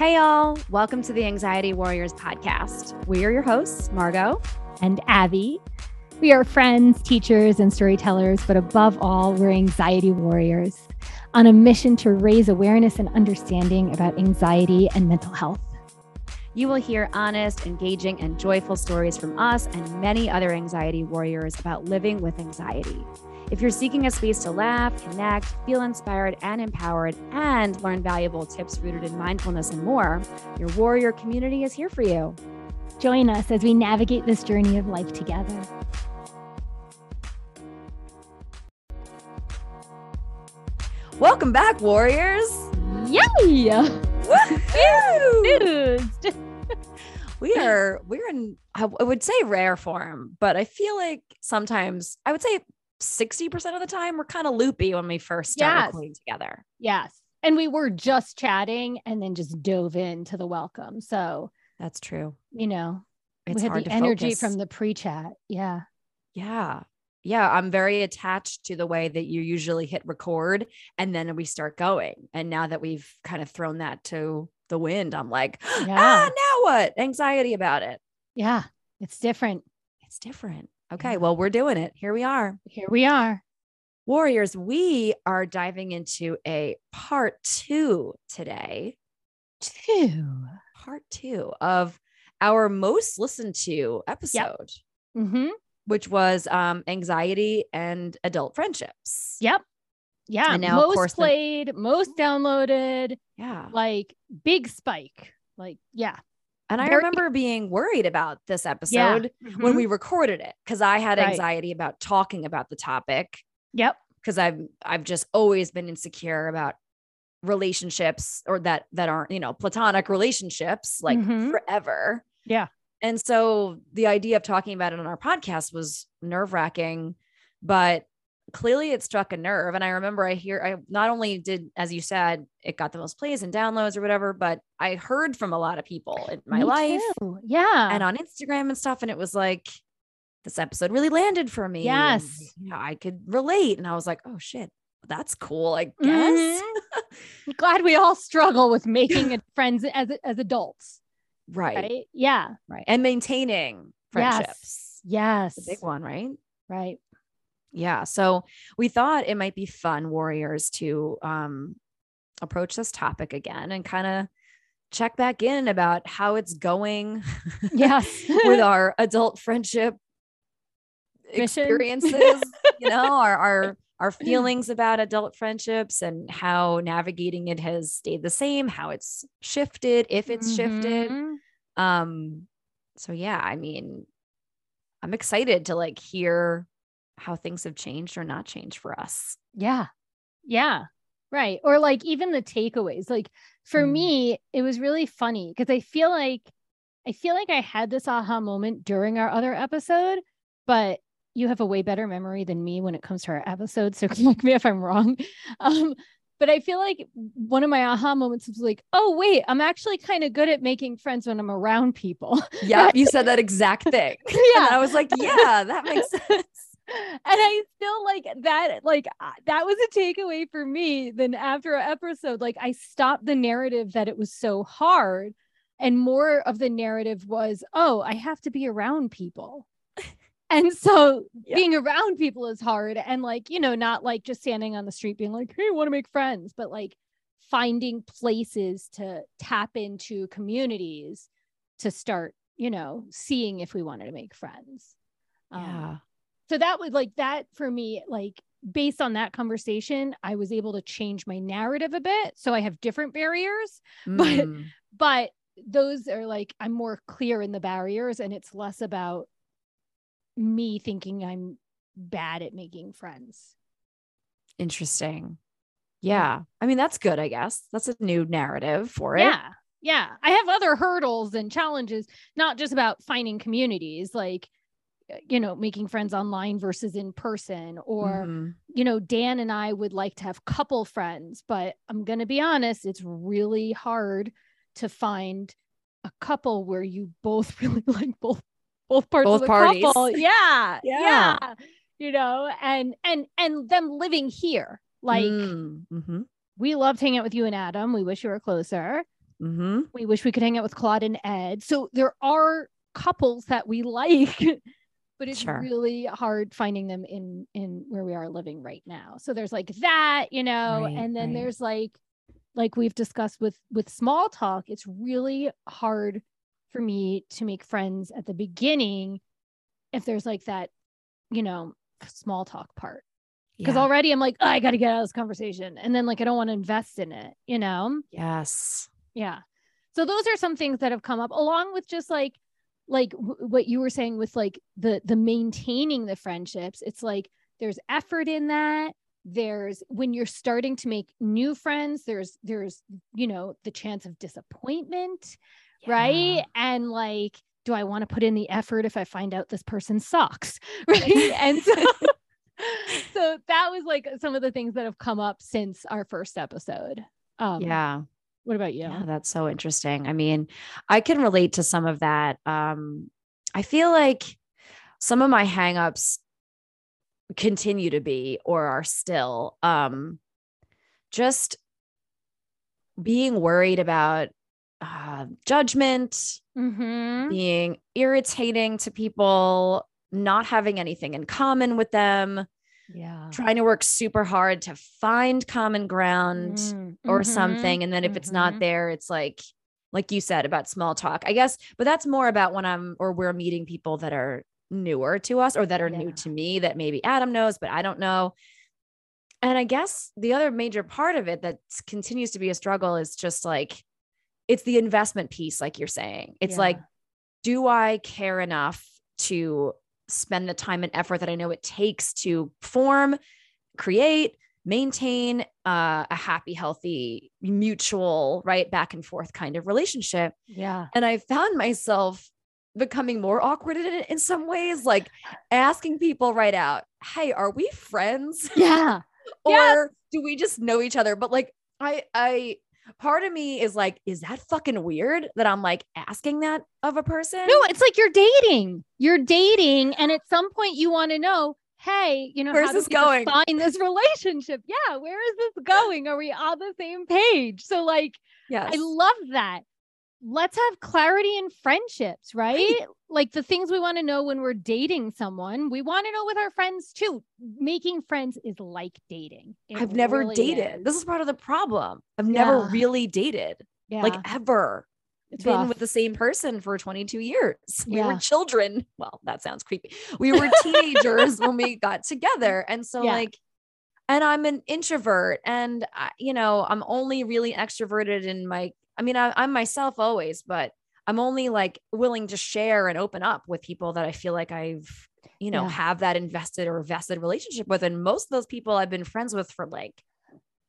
Hey, y'all. Welcome to the Anxiety Warriors podcast. We are your hosts, Margot and Abby. We are friends, teachers, and storytellers, but above all, we're anxiety warriors on a mission to raise awareness and understanding about anxiety and mental health. You will hear honest, engaging, and joyful stories from us and many other anxiety warriors about living with anxiety. If you're seeking a space to laugh, connect, feel inspired and empowered, and learn valuable tips rooted in mindfulness and more, your warrior community is here for you. Join us as we navigate this journey of life together. Welcome back, warriors. Yay! we are we're in I would say rare form, but I feel like sometimes I would say 60% of the time we're kind of loopy when we first start yes. recording together. Yes. And we were just chatting and then just dove into the welcome. So that's true. You know, it's we had the energy focus. from the pre-chat. Yeah. Yeah. Yeah. I'm very attached to the way that you usually hit record and then we start going. And now that we've kind of thrown that to the wind, I'm like, yeah. ah, now what? Anxiety about it. Yeah. It's different. It's different. Okay, well, we're doing it. Here we are. Here we are. Warriors, we are diving into a part two today. Two. Part two of our most listened to episode, yep. mm-hmm. which was um, anxiety and adult friendships. Yep. Yeah. And now, most of course, played, the- most downloaded. Yeah. Like big spike. Like, yeah. And I remember being worried about this episode yeah. mm-hmm. when we recorded it because I had anxiety right. about talking about the topic. Yep. Because I've I've just always been insecure about relationships or that that aren't, you know, platonic relationships like mm-hmm. forever. Yeah. And so the idea of talking about it on our podcast was nerve-wracking, but clearly it struck a nerve. And I remember I hear I not only did, as you said, it got the most plays and downloads or whatever, but I heard from a lot of people in my Me life. Too. Yeah. And on Instagram and stuff. And it was like, this episode really landed for me. Yes. And, you know, I could relate. And I was like, oh shit, that's cool, I guess. Mm-hmm. Glad we all struggle with making friends as as adults. Right. right. Yeah. Right. And maintaining friendships. Yes. yes. big one, right? Right. Yeah. So we thought it might be fun, warriors, to um, approach this topic again and kind of check back in about how it's going. Yes. with our adult friendship Mission. experiences, you know, our, our our feelings about adult friendships and how navigating it has stayed the same, how it's shifted, if it's mm-hmm. shifted. Um, so yeah, I mean, I'm excited to like hear how things have changed or not changed for us. Yeah. Yeah. Right. Or like even the takeaways. Like for mm. me, it was really funny because I feel like I feel like I had this aha moment during our other episode, but you have a way better memory than me when it comes to our episodes. So correct me if I'm wrong. Um, but I feel like one of my aha moments was like, oh, wait, I'm actually kind of good at making friends when I'm around people. Yeah, you said that exact thing. yeah. And I was like, yeah, that makes sense and I feel like that, like that was a takeaway for me. Then after an episode, like I stopped the narrative that it was so hard, and more of the narrative was, oh, I have to be around people. And so yeah. being around people is hard. And like, you know, not like just standing on the street being like, hey, I want to make friends, but like finding places to tap into communities to start, you know, seeing if we wanted to make friends. Yeah. Um, so that was like that for me like based on that conversation i was able to change my narrative a bit. So i have different barriers mm. but but those are like i'm more clear in the barriers and it's less about me thinking i'm bad at making friends. Interesting. Yeah. I mean that's good i guess. That's a new narrative for it. Yeah. Yeah. I have other hurdles and challenges not just about finding communities. Like you know making friends online versus in person or mm-hmm. you know dan and i would like to have couple friends but i'm going to be honest it's really hard to find a couple where you both really like both both parts both of the parties. couple yeah, yeah yeah you know and and and them living here like mm-hmm. we loved hanging out with you and adam we wish you were closer Mm-hmm. We wish we could hang out with Claude and Ed. So there are couples that we like, but it's Sure. really hard finding them in in where we are living right now. So there's like that, you know, Right, and then right. there's like like we've discussed with with small talk, it's really hard for me to make friends at the beginning if there's like that, you know, small talk part because Yeah. already I'm like, "Oh, I got to get out of this conversation. And then like, I don't want to invest in it, you know? yes. Yeah. So those are some things that have come up along with just like, like w- what you were saying with like the, the maintaining the friendships. It's like, there's effort in that. There's when you're starting to make new friends, there's, there's, you know, the chance of disappointment right and like do i want to put in the effort if i find out this person sucks right and so so that was like some of the things that have come up since our first episode um Yeah. What about you Yeah, that's so interesting. I mean, I can relate to some of that. Um, I feel like some of my hangups continue to be or are still um just being worried about uh, judgment, mm-hmm. being irritating to people, not having anything in common with them, yeah. trying to work super hard to find common ground Mm, or mhm, something and then if it's not mhm. there it's like like you said about small talk i guess but that's more about when i'm or we're meeting people that are newer to us or that are new to me that maybe adam knows but i don't know. And i guess the other major part of it that continues to be a struggle is just like it's the investment piece like you're saying. It's like do i care enough to spend the time and effort that i know it takes to form create maintain uh, a happy healthy mutual right back and forth kind of relationship. Yeah. And i found myself becoming more awkward in it in some ways like asking people right out hey are we friends? Yeah. Or Yeah. do we just know each other? But like i i part of me is like is that fucking weird that i'm like asking that of a person? No it's like you're dating. You're dating and at some point you want to know hey you know Where's this going? define this relationship? Yeah where is this going? Are we on the same page? So like yes. I love that. Let's have clarity in friendships, right? Like the things we want to know when we're dating someone, we want to know with our friends too. Making friends is like dating. It i've never really dated is. this is part of the problem i've never really dated yeah, like ever it's been rough. with the same person for 22 years. We were children. Well, that sounds creepy. We were teenagers when we got together. And so, Yeah. like, and I'm an introvert and, I, you know, I'm only really extroverted in my, I mean, I, I'm myself always, but I'm only like willing to share and open up with people that I feel like I've, you know, Yeah. have that invested or vested relationship with. And most of those people I've been friends with for like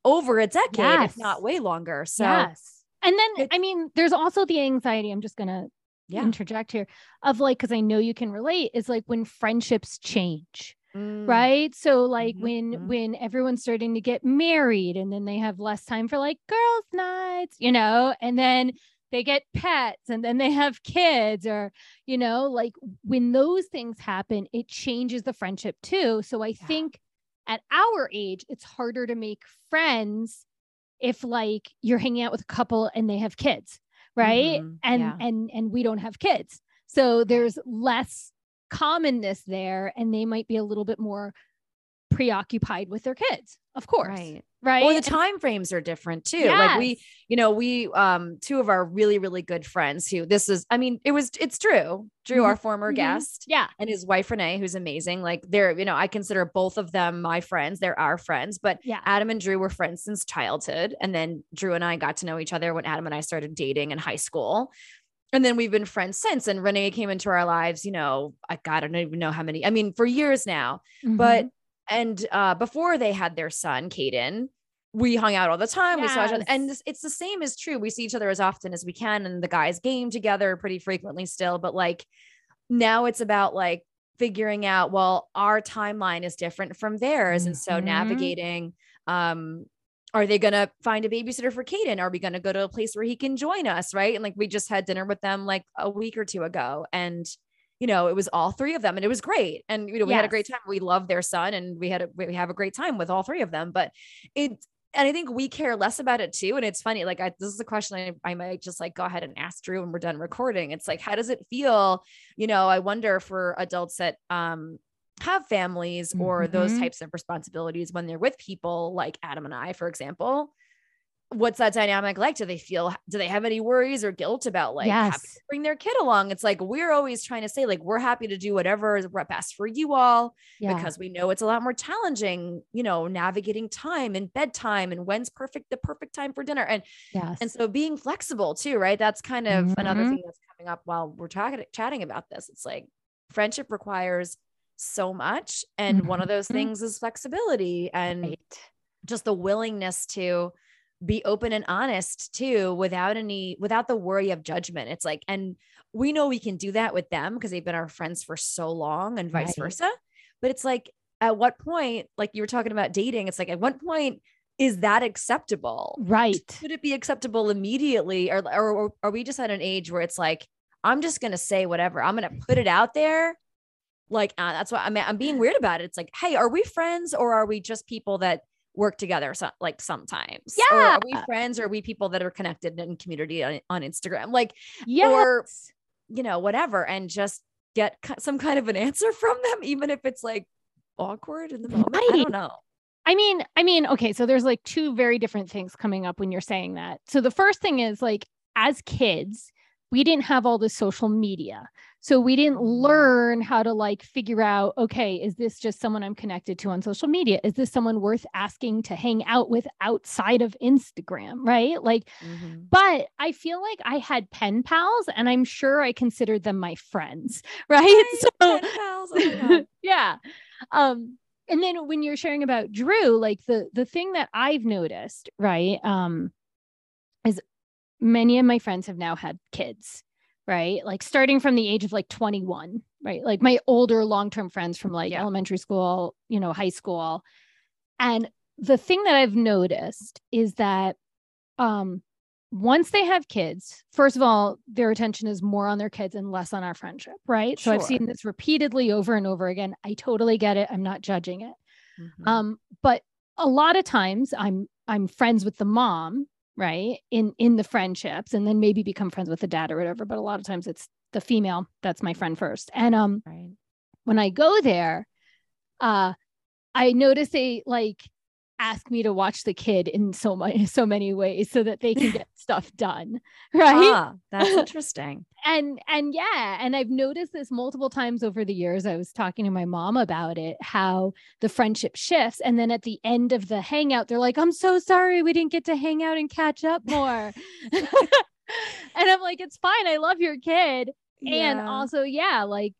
over a decade, Yes. if not way longer. So, yes. And then, I mean, there's also the anxiety. I'm just going to yeah. interject here of like, because I know you can relate, is like when friendships change. Mm, right so like Mhm, when mhm. when everyone's starting to get married and then they have less time for like girls nights you know and then they get pets and then they have kids or you know like when those things happen it changes the friendship too so i Yeah. think at our age it's harder to make friends if like you're hanging out with a couple and they have kids right Mhm, and yeah. and and we don't have kids so there's less commonness there and they might be a little bit more preoccupied with their kids of course right, Right. Or the time frames are different too. Like we, you know, we um two of our really, really good friends who this is, I mean, it was it's Drew, Drew, Mhm, our former mhm. guest, yeah and his wife Renee, who's amazing. Like they're, you know, I consider both of them my friends. They're our friends, but yeah Adam and Drew were friends since childhood. And then Drew and I got to know each other when Adam and I started dating in high school. And then we've been friends since. And Renee came into our lives, you know, I God, I don't even know how many, I mean, for years now. But Mhm. and uh before they had their son, Caden, we hung out all the time. We saw each other. And it's the same as true. We see each other as often as we can. And the guys game together pretty frequently still. But like now it's about like figuring out, well, our timeline is different from theirs. And so Mhm. navigating um are they going to find a babysitter for Caden? Are we going to go to a place where he can join us? Right. And like we just had dinner with them like a week or two ago. And, you know, it was all three of them and it was great. And, you know, we had a great time. We love their son and we had a, we have a great time with all three of them. But it, and I think we care less about it too. And it's funny, like I, this is a question I, I might just like go ahead and ask Drew when we're done recording. It's like, how does it feel? You know, I wonder for adults that um have families or mm-hmm. those types of responsibilities when they're with people like Adam and I, for example, what's that dynamic like? Do they feel, do they have any worries or guilt about like yes. bring their kid along? It's like, we're always trying to say, like, we're happy to do whatever is best for you all yeah. because we know it's a lot more challenging, you know, navigating time and bedtime and when's perfect, the perfect time for dinner. And, yes. and so being flexible too, right? That's kind of mm-hmm. another thing that's coming up while we're talking, chatting about this. It's like friendship requires so much. And mm-hmm. one of those mm-hmm. things is flexibility and right. just the willingness to, be open and honest too without any without the worry of judgment it's like and we know we can do that with them because they've been our friends for so long and vice right. versa but it's like at what point like you were talking about dating it's like at what point is that acceptable right could it be acceptable immediately or, or, or are we just at an age where it's like i'm just going to say whatever i'm going to put it out there like uh, that's what I mean. I'm being weird about it. It's like, hey, are we friends or are we just people that work together so, like sometimes yeah or are we friends or are we people that are connected in community on, on instagram like yeah or you know whatever and just get some kind of an answer from them even if it's like awkward in the moment right. i don't know I mean, I mean, okay, so there's like two very different things coming up when you're saying that. So the first thing is like as kids, we didn't have all the social media. So we didn't mm-hmm. learn how to like figure out, okay, is this just someone I'm connected to on social media? Is this someone worth asking to hang out with outside of Instagram? Right. Like, mm-hmm. but I feel like I had pen pals and I'm sure I considered them my friends. Right. right. So, oh yeah. Um, and then when you're sharing about Drew, like the the thing that I've noticed, right, um, many of my friends have now had kids right? Like starting from the age of like 21, right? Like my older long term friends from like yeah. elementary school, you know, high school. And the thing that I've noticed is that um, once they have kids, first of all, their attention is more on their kids and less on our friendship, right? Sure. So I've seen this repeatedly over and over again. I totally get it. I'm not judging it. Mm-hmm. Um, but a lot of times I'm I'm friends with the mom right in in the friendships and then maybe become friends with the dad or whatever but a lot of times it's the female that's my friend first and um right. when i go there uh i notice a like ask me to watch the kid in so many so many ways so that they can get stuff done right? Ah, that's interesting. And and yeah and i've noticed this multiple times over the years. I was talking to my mom about it how the friendship shifts and then at the end of the hangout they're like i'm so sorry we didn't get to hang out and catch up more. And i'm like it's fine i love your kid. Yeah. and also yeah like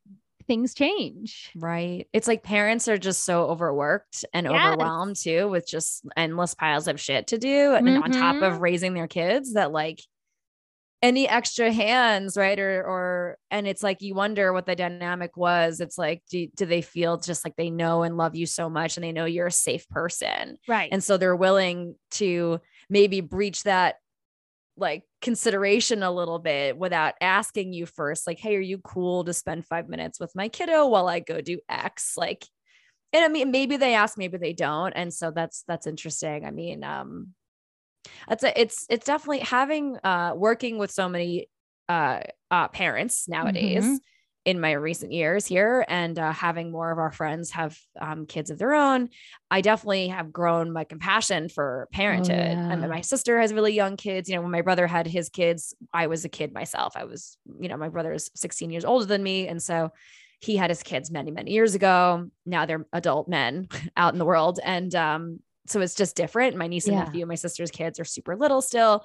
things change. Right. It's like parents are just so overworked and yes. overwhelmed too with just endless piles of shit to do and mm-hmm. on top of mm-hmm. raising their kids that like any extra hands, right? Or or and it's like you wonder what the dynamic was. It's like do, do they feel just like they know and love you so much and they know you're a safe person. Right. And so they're willing to maybe breach that like consideration a little bit without asking you first like hey are you cool to spend 5 minutes with my kiddo while I go do x? Like and I mean maybe they ask maybe they don't and so that's that's interesting. I mean um that's a, it's it's definitely having uh working with so many uh, uh parents nowadays mm-hmm in my recent years here and uh, having more of our friends have um, kids of their own i definitely have grown my compassion for parenthood oh, yeah. Mean, my sister has really young kids you know when my brother had his kids i was a kid myself i was you know my brother is 16 years older than me and so he had his kids many many years ago now they're adult men out in the world and um, so it's just different my niece and yeah. nephew my sister's kids are super little still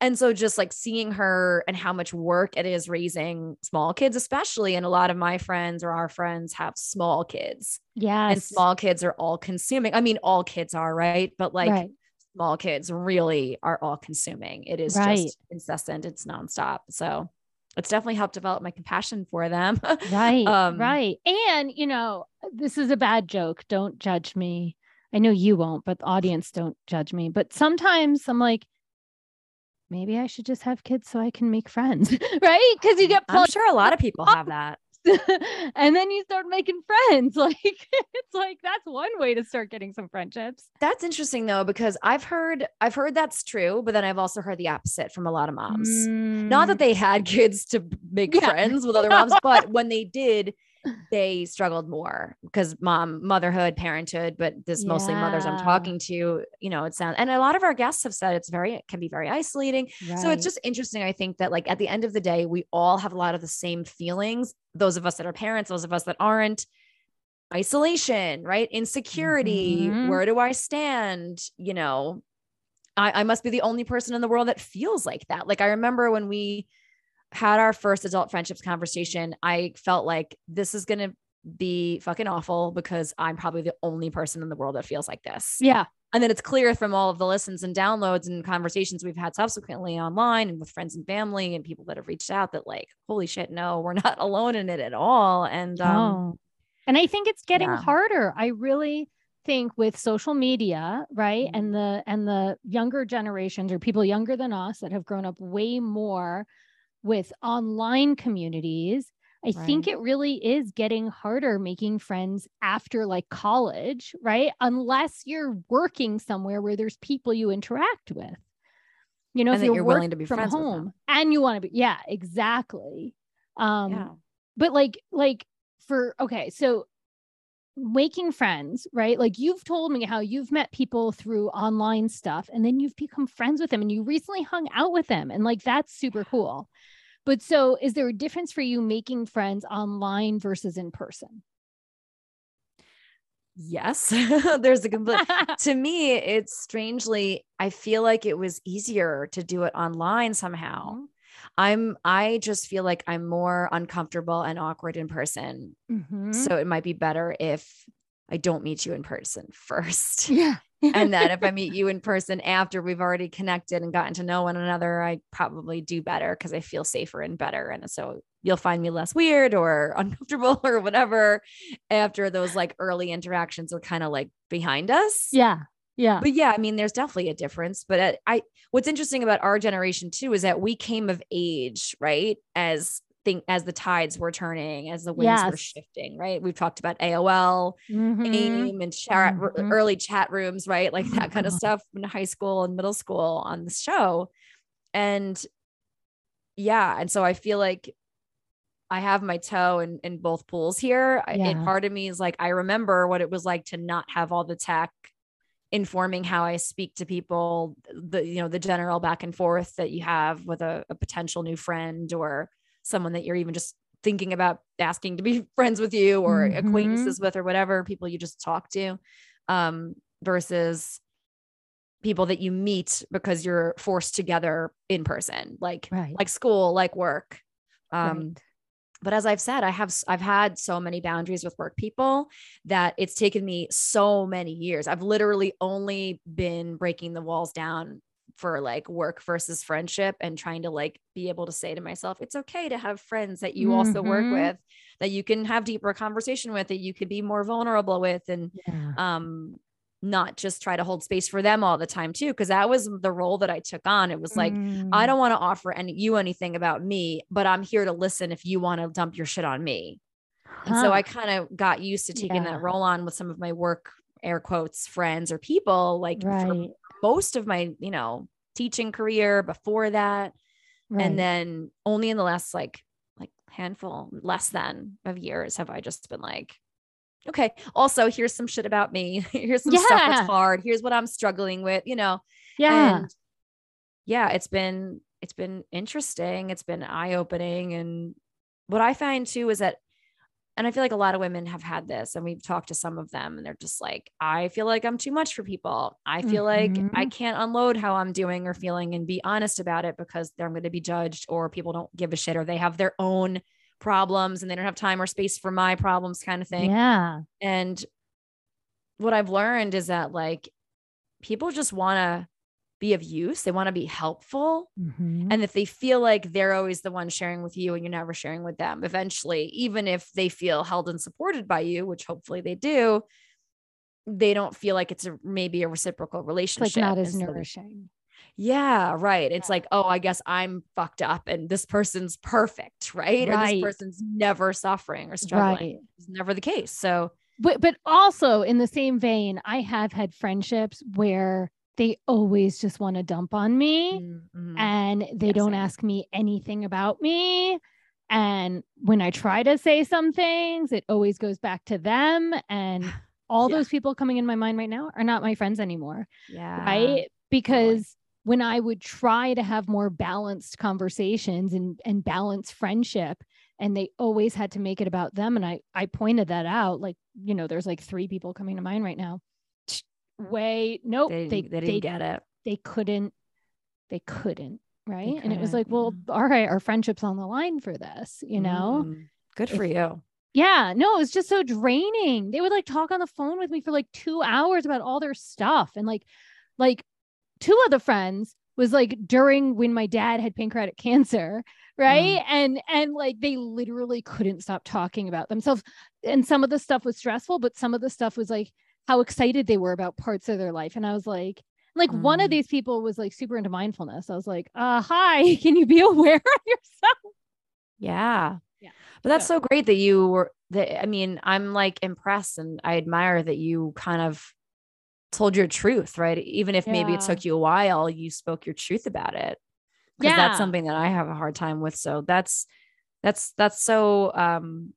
and so just like seeing her and how much work it is raising small kids, especially. And a lot of my friends or our friends have small kids. Yeah. And small kids are all consuming. I mean, all kids are, right? But like right. small kids really are all consuming. It is right. just incessant, it's nonstop. So it's definitely helped develop my compassion for them. right. Um, right. And, you know, this is a bad joke. Don't judge me. I know you won't, but the audience don't judge me. But sometimes I'm like, maybe I should just have kids so I can make friends, right? Because you get I'm sure a lot of people have that. and then you start making friends. Like it's like that's one way to start getting some friendships. That's interesting though, because I've heard I've heard that's true, but then I've also heard the opposite from a lot of moms. Mm. Not that mm. they had kids to make yeah. friends with other moms, but when they did, they struggled more because mom motherhood parenthood but this yeah. mostly mothers i'm talking to you know it sounds and a lot of our guests have said it's very it can be very isolating right. so it's just interesting i think that like at the end of the day we all have a lot of the same feelings those of us that are parents those of us that aren't isolation right insecurity mm-hmm. where do i stand you know I, I must be the only person in the world that feels like that like i remember when we had our first adult friendships conversation, I felt like this is going to be fucking awful because I'm probably the only person in the world that feels like this. Yeah. And then it's clear from all of the listens and downloads and conversations we've had subsequently online and with friends and family and people that have reached out that like, holy shit, no, we're not alone in it at all. And um, and I think it's getting yeah. harder. I really think with social media, right? Mm-hmm. And the and the younger generations or people younger than us that have grown up way more with online communities I right. think it really is getting harder making friends after like college, right? Unless you're working somewhere where there's people you interact with. You know, and if you're, you're willing to be from home and you want to be, yeah, exactly. Um, yeah. but like, like for okay, so making friends, right? Like you've told me how you've met people through online stuff and then you've become friends with them and you recently hung out with them. And like that's super cool. But so is there a difference for you making friends online versus in person? Yes, there's a complete. to me, it's strangely, I feel like it was easier to do it online somehow. Mm-hmm. I'm, I just feel like I'm more uncomfortable and awkward in person. Mm-hmm. So it might be better if I don't meet you in person first. Yeah and then if I meet you in person after we've already connected and gotten to know one another, I probably do better because I feel safer and better. And so you'll find me less weird or uncomfortable or whatever after those like early interactions are kind of like behind us. Yeah. Yeah. But yeah, I mean, there's definitely a difference. But uh, I, what's interesting about our generation too is that we came of age, right? As think as the tides were turning, as the winds yes. were shifting, right? We've talked about AOL, mm-hmm. AIM, and chat, mm-hmm. early chat rooms, right? Like that kind of stuff in high school and middle school on the show. And yeah, and so I feel like I have my toe in, in both pools here. Yeah. And part of me is like, I remember what it was like to not have all the tech informing how I speak to people, the, you know, the general back and forth that you have with a, a potential new friend or someone that you're even just thinking about asking to be friends with you or mm-hmm. acquaintances with or whatever people you just talk to um, versus people that you meet because you're forced together in person like right. like school like work um, right. But as i've said i have i've had so many boundaries with work people that it's taken me so many years i've literally only been breaking the walls down for like work versus friendship and trying to like be able to say to myself it's okay to have friends that you mm-hmm. also work mm-hmm. with that you can have deeper conversation with that you could be more vulnerable with and yeah. um not just try to hold space for them all the time too because that was the role that I took on it was like mm. I don't want to offer any you anything about me but I'm here to listen if you want to dump your shit on me and so I kind of got used to taking yeah. that role on with some of my work air quotes friends or people like right. for most of my, you know, teaching career before that. Right. And then only in the last like like handful, less than of years have I just been like, okay, also here's some shit about me. here's some yeah. stuff that's hard. Here's what I'm struggling with, you know. Yeah. And yeah, it's been it's been interesting. It's been eye-opening. And what I find too is that and I feel like a lot of women have had this, and we've talked to some of them, and they're just like, I feel like I'm too much for people. I feel mm-hmm. like I mm-hmm. can't unload how I'm doing or feeling and be honest about it because I'm going to be judged, or people don't give a shit, or they have their own problems and they don't have time or space for my problems, kind of thing. Yeah. And what I've learned is that like people just want to be of use. They want to be helpful. Mm-hmm. And if they feel like they're always the one sharing with you and you're never sharing with them, eventually, even if they feel held and supported by you, which hopefully they do, they don't feel like it's a maybe a reciprocal relationship. Like not as nourishing. Yeah, right. It's like, oh, I guess I'm fucked up and this person's perfect, right? right. Or this person's never suffering or struggling. Right. It's never the case. So, but but also in the same vein, I have had friendships where they always just want to dump on me mm-hmm. and they yes, don't ask me anything about me. And when I try to say some things, it always goes back to them. And all yeah. those people coming in my mind right now are not my friends anymore. Yeah. Right. Because when I would try to have more balanced conversations and, and balance friendship, and they always had to make it about them. And I, I pointed that out. Like, you know, there's like three people coming to mind right now. Way, nope. They, they, they didn't they, get it. They couldn't, they couldn't. Right. And it was like, well, all right, our friendship's on the line for this, you know? Mm, good for if, you. Yeah, no, it was just so draining. They would like talk on the phone with me for like two hours about all their stuff. And like, like two of the friends was like during when my dad had pancreatic cancer right mm. and and like they literally couldn't stop talking about themselves and some of the stuff was stressful but some of the stuff was like how excited they were about parts of their life and i was like like mm. one of mm. these people was like super into mindfulness i was like uh hi can you be aware of yourself yeah yeah but that's so, so great that you were that i mean i'm like impressed and i admire that you kind of told your truth, right? Even if yeah. maybe it took you a while, you spoke your truth about it. Because yeah. that's something that I have a hard time with. So that's that's that's so um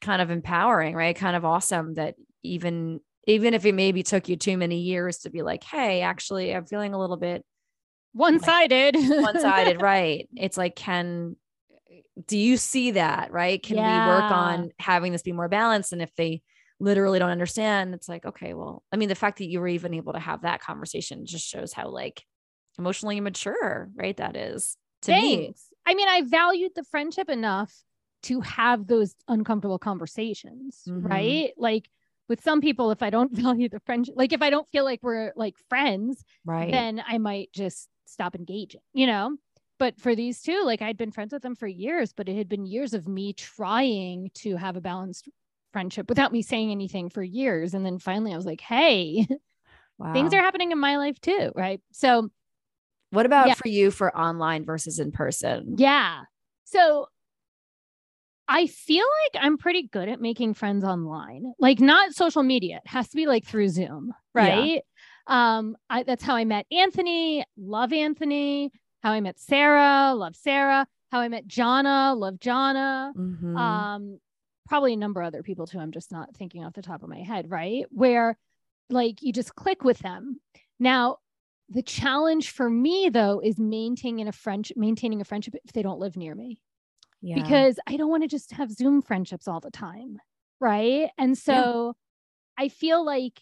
kind of empowering, right? Kind of awesome that even even if it maybe took you too many years to be like, hey, actually, I'm feeling a little bit one-sided. Like, one-sided, right? It's like, can do you see that? Right? Can yeah. we work on having this be more balanced? And if they literally don't understand it's like okay well i mean the fact that you were even able to have that conversation just shows how like emotionally mature right that is to Thanks. me i mean i valued the friendship enough to have those uncomfortable conversations mm-hmm. right like with some people if i don't value the friendship like if i don't feel like we're like friends right then i might just stop engaging you know but for these two like i'd been friends with them for years but it had been years of me trying to have a balanced friendship without me saying anything for years. And then finally I was like, hey, wow. things are happening in my life too. Right. So, what about yeah. for you for online versus in person? Yeah. So, I feel like I'm pretty good at making friends online, like not social media. It has to be like through Zoom, right? Yeah. Um, I, that's how I met Anthony. Love Anthony. How I met Sarah. Love Sarah. How I met Jana. Love Jana. Mm-hmm. Um, probably a number of other people too. I'm just not thinking off the top of my head, right? Where like you just click with them. Now, the challenge for me though is maintaining a friendship, maintaining a friendship if they don't live near me. Yeah. Because I don't want to just have Zoom friendships all the time. Right. And so yeah. I feel like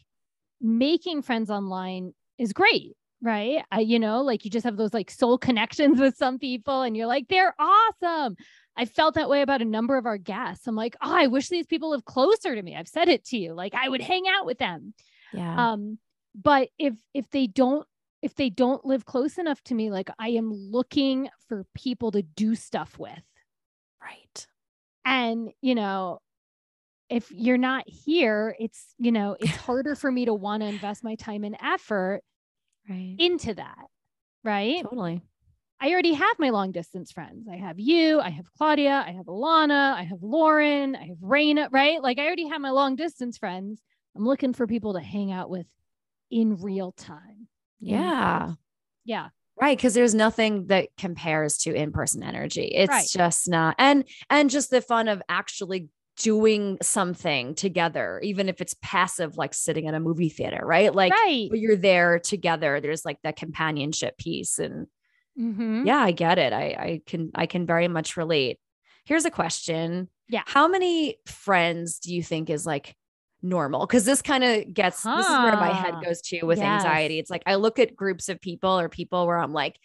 making friends online is great. Right. I, you know, like you just have those like soul connections with some people and you're like, they're awesome. I felt that way about a number of our guests. I'm like, oh, I wish these people live closer to me. I've said it to you. Like I would hang out with them. Yeah. Um, but if if they don't if they don't live close enough to me, like I am looking for people to do stuff with. Right. And you know, if you're not here, it's you know, it's harder for me to want to invest my time and effort right into that. Right. Totally. I already have my long distance friends. I have you, I have Claudia, I have Alana, I have Lauren, I have Raina, right? Like I already have my long distance friends. I'm looking for people to hang out with in real time. Yeah. Yeah. Right. Cause there's nothing that compares to in-person energy. It's right. just not and and just the fun of actually doing something together, even if it's passive, like sitting in a movie theater, right? Like right. but you're there together. There's like that companionship piece. And Mm-hmm. Yeah, I get it. I, I can I can very much relate. Here's a question. Yeah. How many friends do you think is like normal? Because this kind of gets huh. this is where my head goes to with yes. anxiety. It's like I look at groups of people or people where I'm like,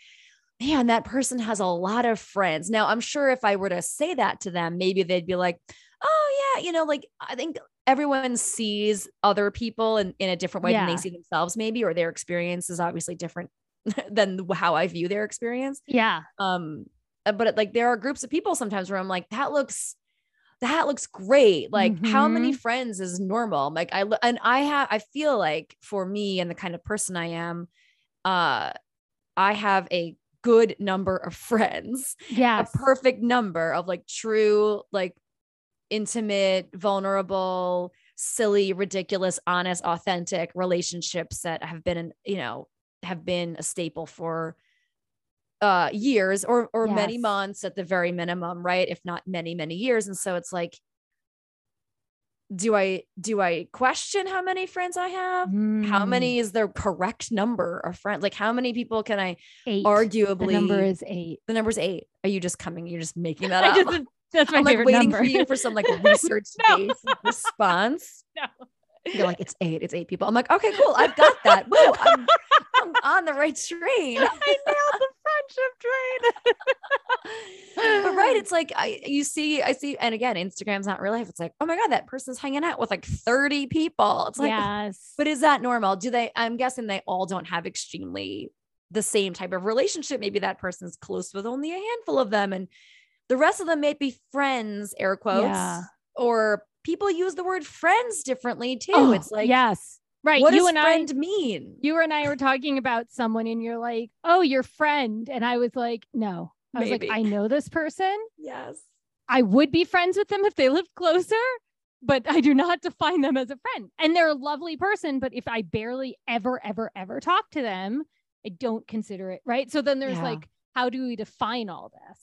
man, that person has a lot of friends. Now, I'm sure if I were to say that to them, maybe they'd be like, oh, yeah, you know, like I think everyone sees other people in, in a different way yeah. than they see themselves, maybe, or their experience is obviously different than how I view their experience. Yeah. Um, uh, but like there are groups of people sometimes where I'm like, that looks that looks great. Like mm-hmm. how many mm-hmm. friends is normal? Like I and I have I feel like for me and the kind of person I am, uh I have a good number of friends. Yeah. A perfect number of like true, like intimate, vulnerable, silly, ridiculous, honest, authentic relationships that have been, you know, have been a staple for uh years or or yes. many months at the very minimum, right? If not many, many years. And so it's like do I do I question how many friends I have? Mm. How many is the correct number of friends? Like how many people can I eight. arguably the number is eight. The number is eight. Are you just coming? You're just making that up. just, that's my I'm favorite like waiting number. for you for some like research based no. response. No. You're like, it's eight, it's eight people. I'm like, okay, cool. I've got that. Whoa, I'm, I'm on the right train. I nailed the friendship train. but right, it's like I you see, I see, and again, Instagram's not real life. It's like, oh my God, that person's hanging out with like 30 people. It's like, yes. but is that normal? Do they I'm guessing they all don't have extremely the same type of relationship. Maybe that person's close with only a handful of them. And the rest of them may be friends, air quotes, yeah. or people use the word friends differently too. Oh, it's like, yes, right. What you does and friend I, mean? You and I were talking about someone, and you're like, "Oh, your friend," and I was like, "No." I was like, "I know this person. Yes, I would be friends with them if they lived closer." But I do not define them as a friend. And they're a lovely person. But if I barely ever, ever, ever talk to them, I don't consider it. Right. So then there's yeah. like, how do we define all this?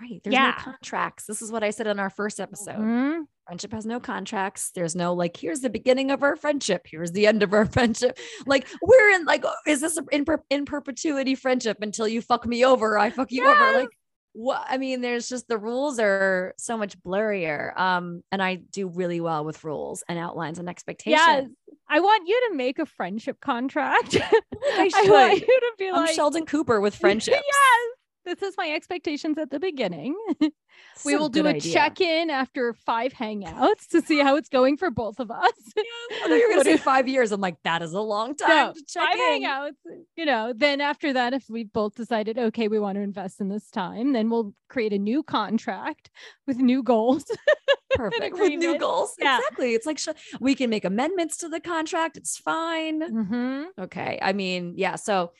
Right. There's yeah. no contracts. This is what I said in our first episode. Mm-hmm. Friendship has no contracts. There's no like, here's the beginning of our friendship. Here's the end of our friendship. Like we're in like, is this in, per- in perpetuity friendship until you fuck me over? I fuck you yes. over. Like what? I mean, there's just the rules are so much blurrier. Um, and I do really well with rules and outlines and expectations. Yes. I want you to make a friendship contract. I, I want you to be I'm like Sheldon Cooper with friendship. yes this is my expectations at the beginning. we will do a check in after five hangouts to see how it's going for both of us. Yeah, I thought you were going to say five years. I'm like, that is a long time no, to check five in. hangouts. You know, then after that, if we both decided, okay, we want to invest in this time, then we'll create a new contract with new goals. Perfect. with new goals. Yeah. Exactly. It's like sh- we can make amendments to the contract. It's fine. Mm-hmm. Okay. I mean, yeah. So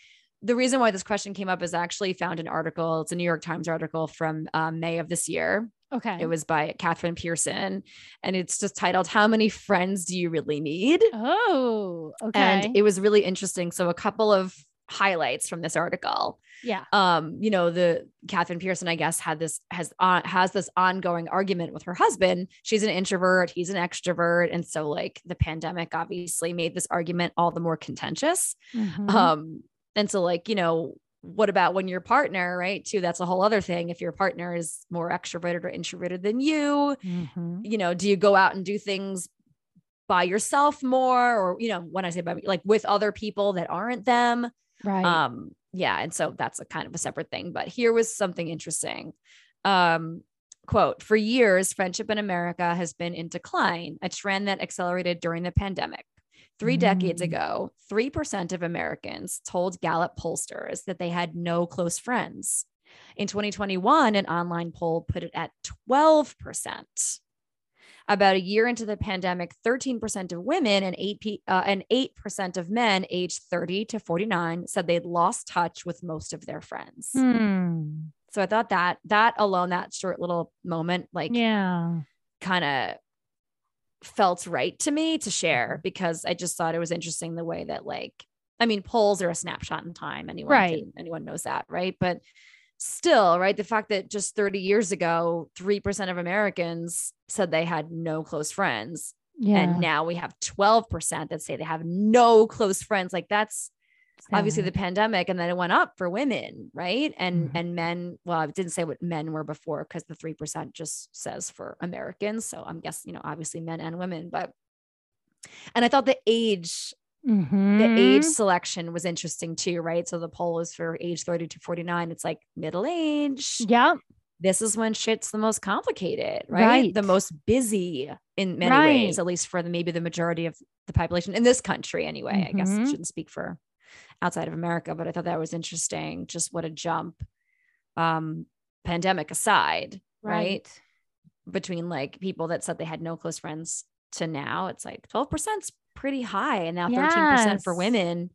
the reason why this question came up is I actually found an article. It's a New York Times article from um, May of this year. Okay. It was by Catherine Pearson and it's just titled, How Many Friends Do You Really Need? Oh, okay. And it was really interesting. So, a couple of highlights from this article. Yeah. Um, you know, the Catherine Pearson, I guess, had this has on has this ongoing argument with her husband. She's an introvert, he's an extrovert. And so like the pandemic obviously made this argument all the more contentious. Mm-hmm. Um, and so, like, you know, what about when your partner, right? Too, that's a whole other thing. If your partner is more extroverted or introverted than you, mm-hmm. you know, do you go out and do things by yourself more? Or, you know, when I say by like with other people that aren't them. Right. Um, yeah. And so that's a kind of a separate thing. But here was something interesting. Um, quote, for years, friendship in America has been in decline, a trend that accelerated during the pandemic. Three decades mm. ago, 3% of Americans told Gallup pollsters that they had no close friends. In 2021, an online poll put it at 12%. About a year into the pandemic, 13% of women and 8 uh, and 8% of men aged 30 to 49 said they'd lost touch with most of their friends. Hmm. So I thought that that alone, that short little moment, like, yeah, kind of felt right to me to share mm-hmm. because I just thought it was interesting the way that like I mean polls are a snapshot in time anyone right. Can, anyone knows that right but still right the fact that just 30 years ago 3% of Americans said they had no close friends yeah. and now we have 12% that say they have no close friends like that's obviously the pandemic and then it went up for women right and mm-hmm. and men well i didn't say what men were before because the 3% just says for americans so i'm guessing you know obviously men and women but and i thought the age mm-hmm. the age selection was interesting too right so the poll is for age 30 to 49 it's like middle age yeah this is when shit's the most complicated, right? right. The most busy in many right. ways, at least for the maybe the majority of the population in this country, anyway. Mm-hmm. I guess I mm-hmm. shouldn't speak for outside of America, but I thought that was interesting. Just what a jump, um, pandemic aside, right? right? Between like people that said they had no close friends to now, it's like 12% is pretty high. And now 13% for women.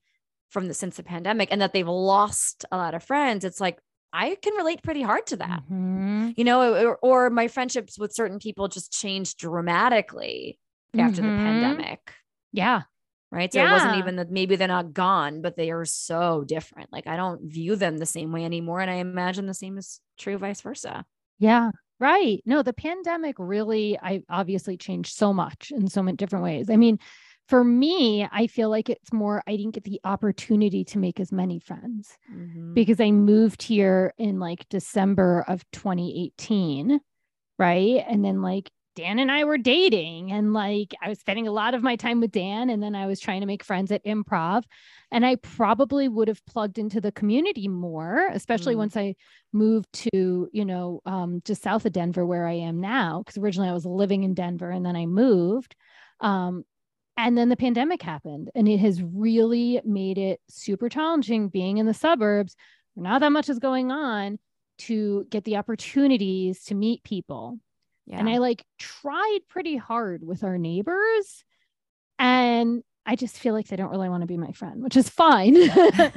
from the since the pandemic and that they've lost a lot of friends, it's like I can relate pretty hard to that. Mm-hmm. You know, or, or, my friendships with certain people just changed dramatically after Mhm. the pandemic. Yeah. Right. So it wasn't even that maybe they're not gone, but they are so different. Like I don't view them the same way anymore. And I imagine the same is true vice versa. Yeah. Right. No, the pandemic really, I obviously changed so much in so many different ways. I mean, for me, I feel like it's more, I didn't get the opportunity to make as many friends Mhm. because I moved here in like December of 2018. Right. And then like Dan and I were dating, and like I was spending a lot of my time with Dan, and then I was trying to make friends at improv. And I probably would have plugged into the community more, especially Mm. once I moved to, you know, um, just south of Denver, where I am now. Because originally I was living in Denver and then I moved. Um, and then the pandemic happened, and it has really made it super challenging being in the suburbs. Not that much is going on to get the opportunities to meet people. Yeah. And I like tried pretty hard with our neighbors. And I just feel like they don't really want to be my friend, which is fine. right?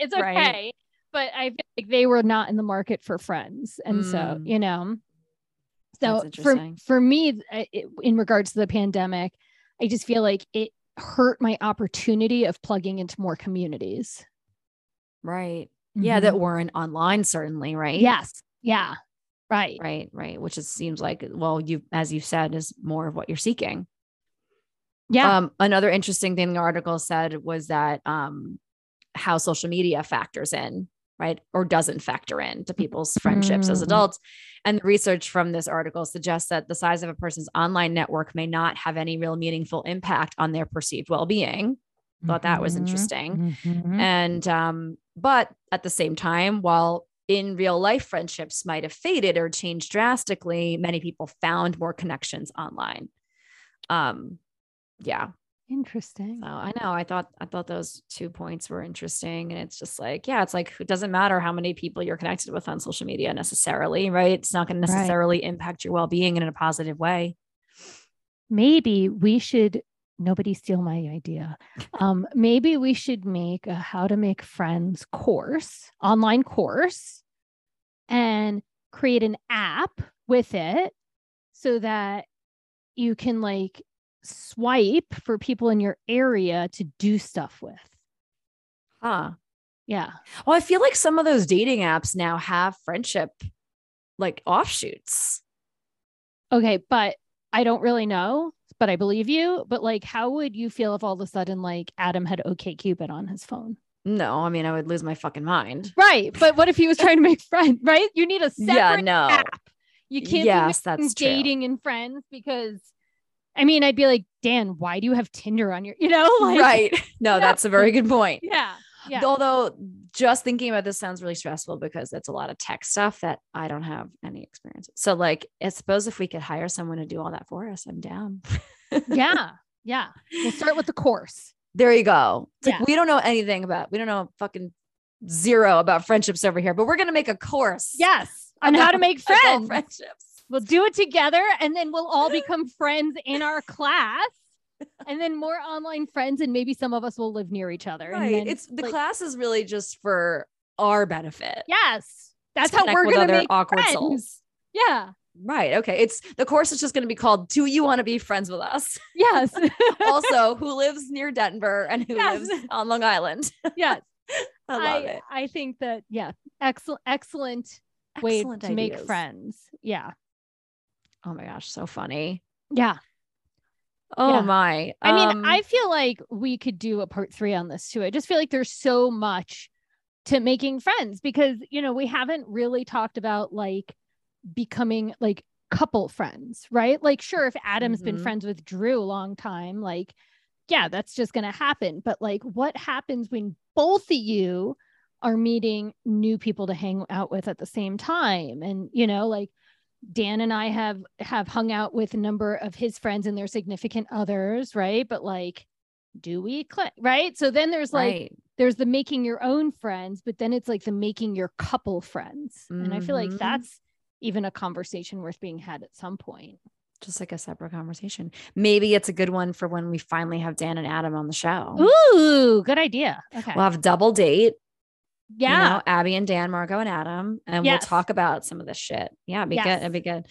It's okay. Right. But I feel like they were not in the market for friends. And so, Mm. you know, so for, for me, it, in regards to the pandemic, I just feel like it hurt my opportunity of plugging into more communities. right. Yeah. That Mhm. weren't online, certainly. Right. yes. Yeah. Right. Right. Right. Which it seems like, well, you, as you said, is more of what you're seeking. Yeah. Um, another interesting thing the article said was that um, how social media factors in, right, or doesn't factor in to people's friendships as Mhm. adults. And the research from this article suggests that the size of a person's online network may not have any real meaningful impact on their perceived well-being. Thought that was Mhm. interesting. Mhm. And um, but at the same time, while in real life friendships might have faded or changed drastically, many people found more connections online. Um, yeah. Interesting. So I know I thought I thought those two points were interesting. And it's just like, yeah, it's like it doesn't matter how many people you're connected with on social media necessarily, right? It's not going to Right. necessarily impact your well-being in a positive way. maybe we should nobody steal my idea um maybe we should make a how to make friends course online course and create an app with it so that you can like swipe for people in your area to do stuff with Huh. yeah Well, I feel like some of those dating apps now have friendship like offshoots. okay but i don't really know but i believe you but like how would you feel if all of a sudden like adam had OkCupid on his phone No, I mean, I would lose my fucking mind. Right. But what if he was trying to make friends, right? You need a separate Yeah, no. app. You can't Yes, that's true. dating and friends because I mean, I'd be like, Dan, why do you have Tinder on your, you know, like right. No, that's a very good point. Yeah. Yeah. Although just thinking about this sounds really stressful because it's a lot of tech stuff that I don't have any experience. with. So like I suppose if we could hire someone to do all that for us, I'm down. Yeah. Yeah. We'll start with the course. There you go. It's Yeah. like we don't know anything about we don't know fucking zero about friendships over here, but we're gonna make a course. Yes. On how to make friends. friendships. We'll do it together and then we'll all become friends in our class. And then more online friends, and maybe some of us will live near each other. Right. then, It's the like, class is really just for our benefit. Yes. That's how we're gonna other make awkward friends. souls. Yeah. Right. Okay. It's the course is just going to be called Do You Want to Be Friends with Us? Yes. also, who lives near Denver and who Yes. lives on Long Island? yes. I love I, it. I think that yeah, excellent excellent way Excellent to make friends. Yeah. Oh my gosh, so funny. Yeah. Oh Yeah. my. I mean, Um, I feel like we could do a part 3 on this too. I just feel like there's so much to making friends because, you know, we haven't really talked about like becoming like couple friends, right? Like sure if Adam's been Mhm. friends with Drew a long time, like yeah, that's just going to happen, but like what happens when both of you are meeting new people to hang out with at the same time and you know like Dan and I have have hung out with a number of his friends and their significant others, right? But like, do we click, right? So then there's like right. there's the making your own friends, but then it's like the making your couple friends. And I feel like Mhm. that's even a conversation worth being had at some point. just like a separate conversation. Maybe it's a good one for when we finally have Dan and Adam on the show. Ooh, good idea. Okay. We'll have a double date. Yeah. You know, Abby and Dan, Margot and Adam, and yes. we'll talk about some of this shit. Yeah, it'd be yes. good. It'd be good.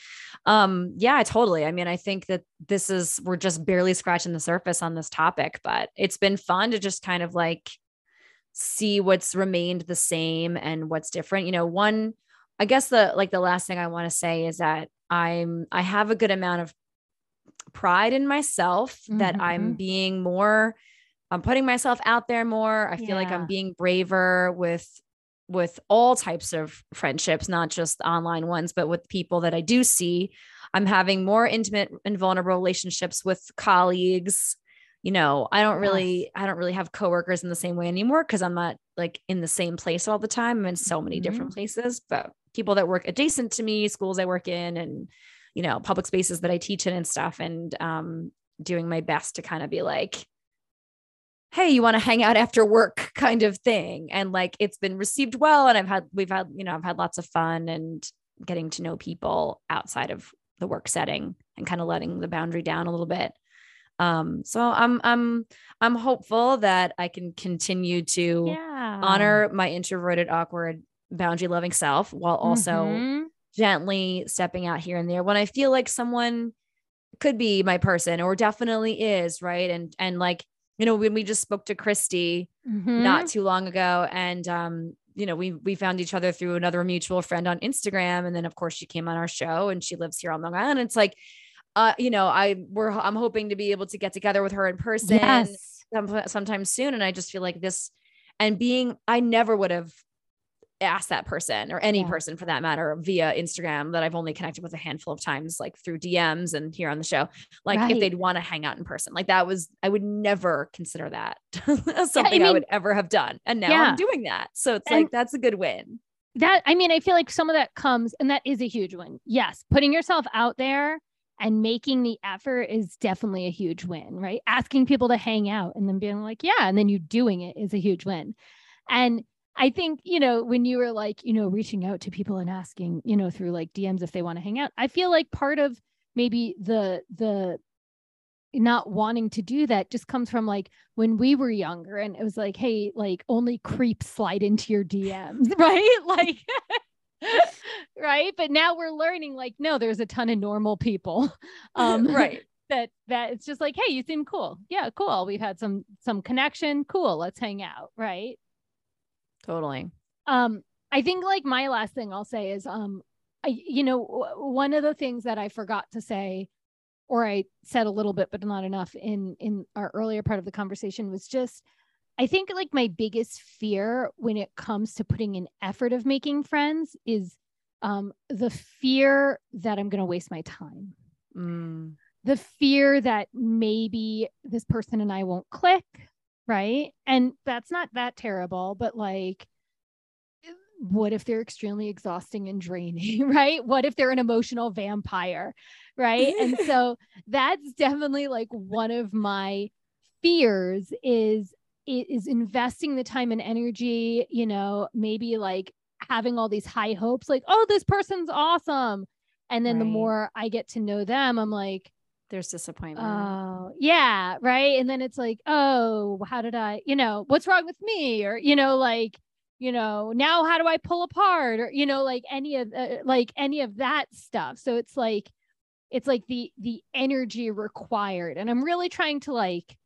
Um, yeah, totally. I mean, I think that this is we're just barely scratching the surface on this topic, but it's been fun to just kind of like see what's remained the same and what's different. You know, one, I guess the like the last thing I want to say is that I'm I have a good amount of pride in myself mm-hmm. that I'm mm-hmm. being more I'm putting myself out there more. I feel yeah. like I'm being braver with with all types of friendships, not just online ones, but with people that I do see. I'm having more intimate and vulnerable relationships with colleagues. You know, I don't really. I don't really have coworkers in the same way anymore because I'm not like in the same place all the time. I'm in so many mm-hmm. different places, but people that work adjacent to me, schools I work in and you know, public spaces that I teach in and stuff and um doing my best to kind of be like hey you want to hang out after work kind of thing and like it's been received well and i've had we've had you know i've had lots of fun and getting to know people outside of the work setting and kind of letting the boundary down a little bit um so i'm i'm i'm hopeful that i can continue to yeah. honor my introverted awkward boundary loving self while also mm-hmm. gently stepping out here and there when i feel like someone could be my person or definitely is right and and like you know, when we just spoke to Christy mm-hmm. not too long ago, and um, you know, we we found each other through another mutual friend on Instagram, and then of course she came on our show, and she lives here on Long Island. It's like, uh, you know, I we're I'm hoping to be able to get together with her in person yes. sometime soon, and I just feel like this, and being I never would have ask that person or any yeah. person for that matter via Instagram that I've only connected with a handful of times, like through DMs and here on the show, like right. if they'd want to hang out in person. Like that was, I would never consider that something yeah, I, mean, I, would ever have done. And now yeah. I'm doing that. So it's and like, that's a good win. That, I mean, I feel like some of that comes, and that is a huge win. Yes. Putting yourself out there and making the effort is definitely a huge win, right? Asking people to hang out and then being like, yeah, and then you doing it is a huge win. And I think, you know, when you were like, you know, reaching out to people and asking, you know, through like DMs if they want to hang out, I feel like part of maybe the, the, not wanting to do that just comes from like when we were younger and it was like hey like only creeps slide into your dms right? Like right? But now we're learning like no there's a ton of normal people um right. that that it's just like hey you seem cool. Yeah cool. We've had some some connection. Cool. Let's hang out right Totally. Um, I think like my last thing I'll say is, um, I, you know, w- one of the things that I forgot to say, or I said a little bit, but not enough in in our earlier part of the conversation was just, I think like my biggest fear when it comes to putting an effort of making friends is um, the fear that I'm going to waste my time. Mm. The fear that maybe this person and I won't click, right? And that's not that terrible but like eh, what if they're extremely exhausting and draining right? What if they're an emotional vampire right? And so that's definitely like one of my fears is is investing the time and energy you know maybe like having all these high hopes like oh this person's awesome. And then right. the more i get to know them i'm like there's disappointment. Oh, yeah. Right. And then it's like, oh, how did I, you know, what's wrong with me? Or, you know, like, you know, now how do I pull apart? Or, you know, like any of, uh, like any of that stuff. So it's like, it's like the, the energy required. And I'm really trying to like,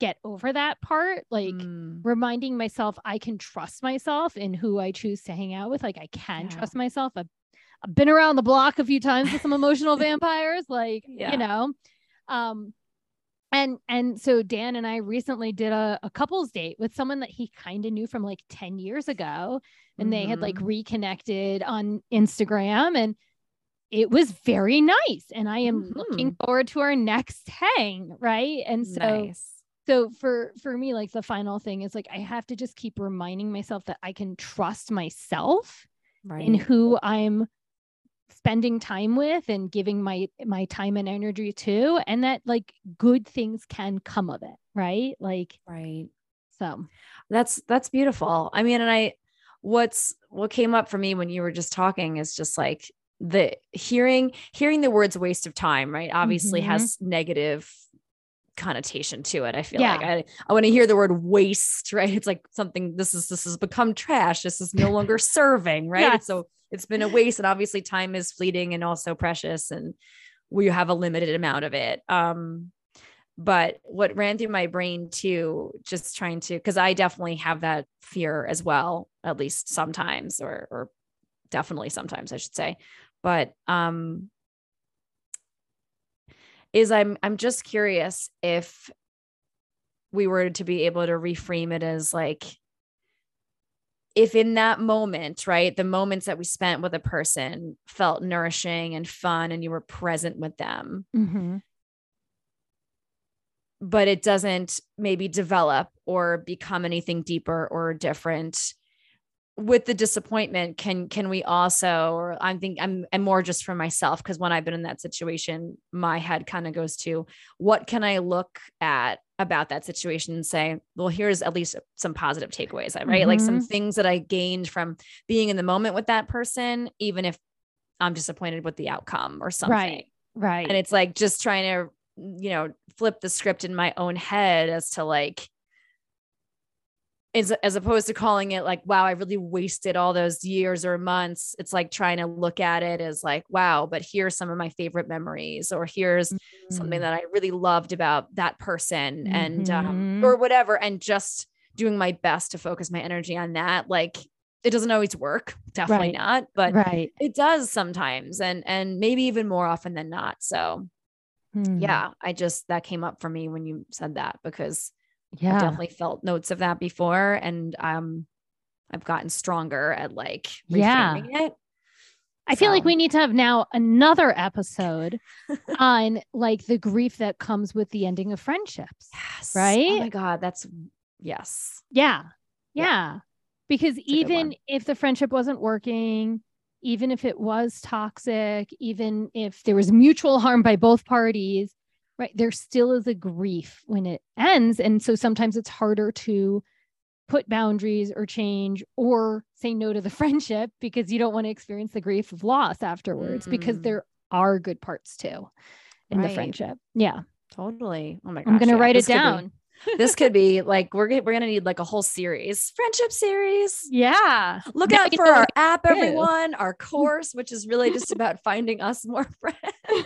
get over that part like mm. reminding myself i can trust myself in who i choose to hang out with like i can yeah. trust myself I've, been around the block a few times with some emotional vampires like yeah. you know um, and and so Dan and I recently did a, a couples date with someone that he kind of knew from like 10 years ago. And mm-hmm. they had like mm-hmm. reconnected on Instagram and it was very nice. And I am mm-hmm. looking forward to our next hang. Right. And so nice. so for for me, like the final thing is like I have to just keep reminding myself that I can trust myself right. in who I'm spending time with and giving my my time and energy to and that like good things can come of it right? Like right. so. That's that's beautiful. I mean and i what's what came up for me when you were just talking is just like the hearing hearing the words waste of time right obviously Mhm. has negative connotation to it i feel Yeah. like i, I want to hear the word waste right? It's like something this is this has become trash. This is no longer serving right? Yes. So it's been a waste and obviously time is fleeting and also precious and we have a limited amount of it. Um but what ran through my brain too just trying to because i definitely have that fear as well at least sometimes or or definitely sometimes i should say. But um is i'm i'm just curious if we were to be able to reframe it as like if in that moment right the moments that we spent with a person felt nourishing and fun and you were present with them Mm-hmm. but it doesn't maybe develop or become anything deeper or different with the disappointment can can we also or i'm think i'm i'm more just for myself because when i've been in that situation my head kind of goes to what can i look at about that situation and say well here's at least some positive takeaways right like some mm-hmm. things that i gained from being in the moment with that person even if i'm disappointed with the outcome or something Right. Right. and it's like just trying to you know flip the script in my own head as to like as, as opposed to calling it like wow i really wasted all those years or months it's like trying to look at it as like wow but here's some of my favorite memories or here's something Mm. that i really loved about that person and um Mhm. or whatever and just doing my best to focus my energy on that like it doesn't always work definitely Right. not but right. it does sometimes and and maybe even more often than not so Hmm. yeah i just that came up for me when you said that because i've Yeah. definitely felt notes of that before and um i've gotten stronger at like Yeah. it I feel like we need to have now another episode on like the grief that comes with the ending of friendships. yes Right? oh my god that's yes Yeah. Yeah. Yeah. Because even if the friendship wasn't working, even if it was toxic, even if there was mutual harm by both parties, right, there still is a grief when it ends. And so sometimes it's harder to put boundaries or change or say no to the friendship because you don't want to experience the grief of loss afterwards because Mm. there are good parts too in the friendship. Yeah. totally oh my gosh I'm going to yeah, write it down. This could be like we're gonna, we're gonna need like a whole series friendship series Yeah. look Now out for our app do. everyone our course which is really just about finding us more friends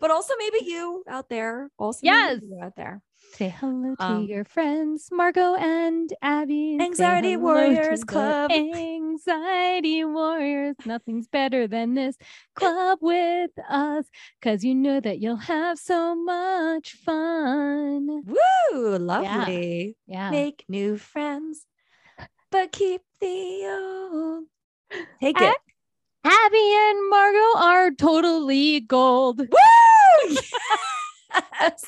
but also maybe you out there also Yes. out there Say hello to Um, your friends, Margot and Abby. Anxiety Warriors Club. Anxiety Warriors. Nothing's better than this club with us because you know that you'll have so much fun. woo lovely Yeah. make new friends but keep the old take it Abby and Margot are totally gold. Woo! Yes.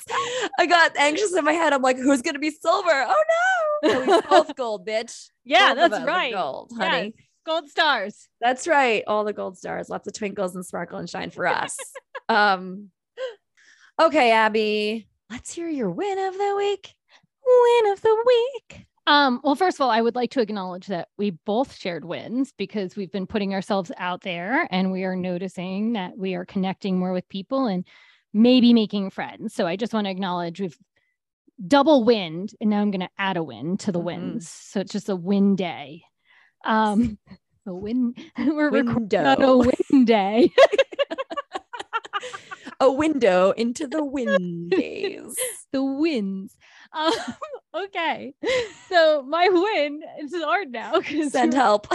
I got anxious in my head. I'm like, who's gonna be silver? Oh no! So both gold, bitch. Yeah, Both that's right. Gold, honey. Yes. Gold stars. That's right. All the gold stars, lots of twinkles and sparkle and shine for us. um, okay, Abby, let's hear your win of the week. Win of the week. Um, well, first of all, I would like to acknowledge that we both shared wins because we've been putting ourselves out there and we are noticing that we are connecting more with people and maybe making friends. So I just want to acknowledge we've double wind and now I'm going to add a win to the Mhm. wins. So it's just a win day. Um, a win. We're a Window. win day. A window into the wind days. the winds. Um, okay. So my win is hard now because Send help.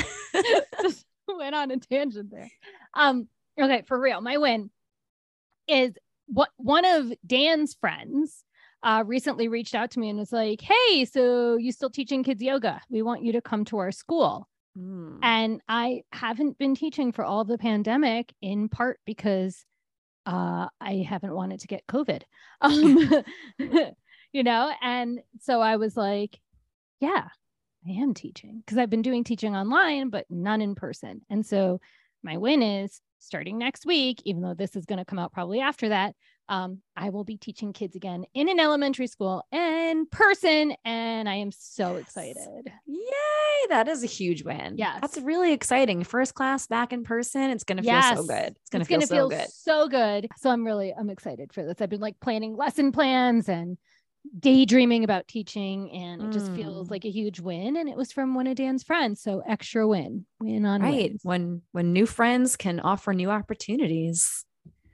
just went on a tangent there. Um, okay, for real, my win is what one of Dan's friends uh recently reached out to me and was like, Hey, so you still teaching kids yoga? We want you to come to our school. Mm. And I haven't been teaching for all the pandemic in part because uh I haven't wanted to get COVID. Um you know, and so I was like, yeah, I am teaching because I've been doing teaching online, but none in person. And so my win is starting next week, even though this is going to come out probably after that, um, I will be teaching kids again in an elementary school in person, and I am so excited. Yay! That is a huge win. Yeah, that's really exciting. First class back in person. It's gonna yes. feel so good. It's gonna, feel, gonna so feel good. so good. So I'm really I'm excited for this. I've been like planning lesson plans and daydreaming about teaching and it just feels mm. like a huge win and it was from one of dan's friends so extra win win on right wins. when when new friends can offer new opportunities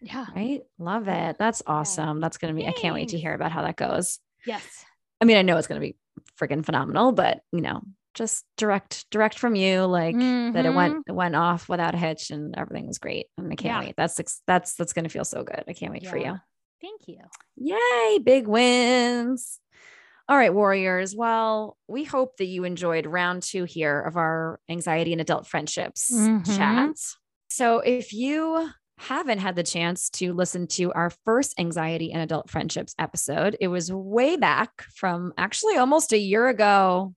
yeah right love it that's awesome yeah. that's gonna be Thanks. i can't wait to hear about how that goes yes i mean i know it's gonna be freaking phenomenal but you know just direct direct from you like mm-hmm. that it went mm-hmm. it went off without a hitch and everything was great and i can't yeah. wait that's that's that's gonna feel so good i can't wait yeah. for you Thank you. Yay, big wins. All right, Warriors. Well, we hope that you enjoyed round two here of our anxiety and adult friendships mm-hmm. chats. So if you haven't had the chance to listen to our first anxiety and adult friendships episode, it was way back from actually almost a year ago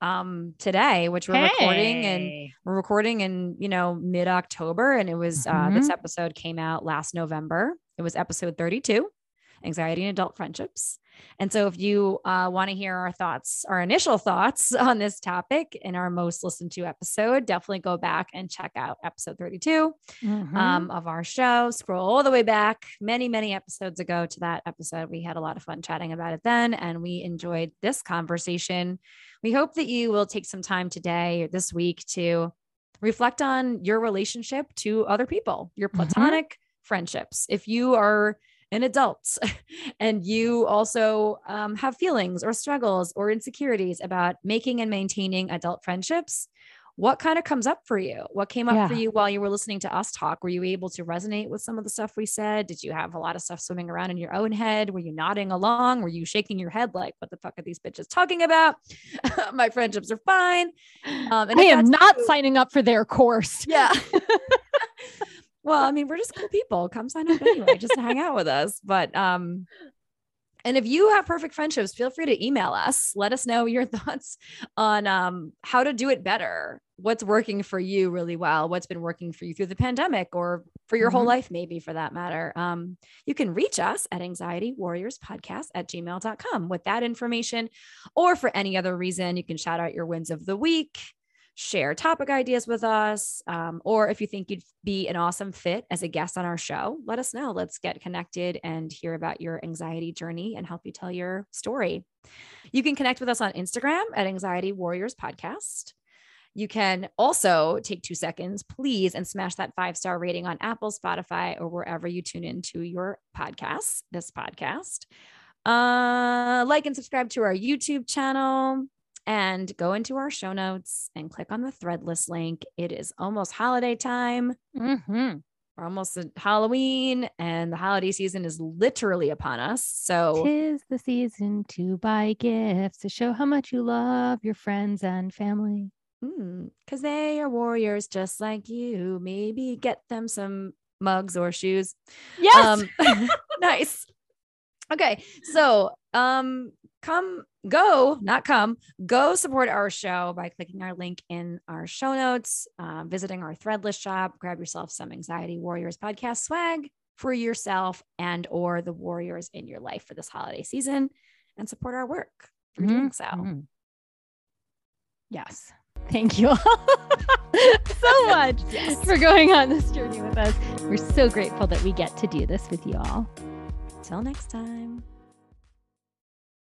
um today which we're hey. recording and we're recording in you know mid-october and it was mm-hmm. uh this episode came out last november it was episode 32 anxiety and adult friendships. And so, if you uh, want to hear our thoughts, our initial thoughts on this topic in our most listened to episode, definitely go back and check out episode 32 mm-hmm. um, of our show. Scroll all the way back many, many episodes ago to that episode. We had a lot of fun chatting about it then, and we enjoyed this conversation. We hope that you will take some time today or this week to reflect on your relationship to other people, your mm-hmm. platonic. Mm-hmm friendships. If you are an adult and you also um, have feelings or struggles or insecurities about making and maintaining adult friendships, what kind of comes up for you? What came up yeah. for you while you were listening to us talk? Were you able to resonate with some of the stuff we said? Did you have a lot of stuff swimming around in your own head? Were you nodding along? Were you shaking your head like, what the fuck are these bitches talking about? My friendships are fine. Um, and I am not you, signing up for their course. Yeah. well, I mean, we're just cool people. Come sign up anyway, just to hang out with us. But um, and if you have perfect friendships, feel free to email us. Let us know your thoughts on um, how to do it better. What's working for you really well? What's been working for you through the pandemic or for your mm-hmm. whole life, maybe for that matter? Um, you can reach us at anxiety warriors podcast at gmail.com with that information. Or for any other reason, you can shout out your wins of the week share topic ideas with us, um, or if you think you'd be an awesome fit as a guest on our show, let us know. Let's get connected and hear about your anxiety journey and help you tell your story. You can connect with us on Instagram at Anxiety Warriors Podcast. You can also take two seconds, please, and smash that five star rating on Apple, Spotify, or wherever you tune into your podcasts, this podcast. Uh, like and subscribe to our YouTube channel and go into our show notes and click on the threadless link. It is almost holiday time. Mm-hmm. We're almost at Halloween, and the holiday season is literally upon us. So, tis the season to buy gifts to show how much you love your friends and family. Because mm, they are warriors just like you. Maybe get them some mugs or shoes. Yes. Um, nice. Okay. So, um, come go not come go support our show by clicking our link in our show notes uh, visiting our threadless shop grab yourself some anxiety warriors podcast swag for yourself and or the warriors in your life for this holiday season and support our work for mm-hmm. doing so mm-hmm. yes thank you all so much yes. for going on this journey with us we're so grateful that we get to do this with you all till next time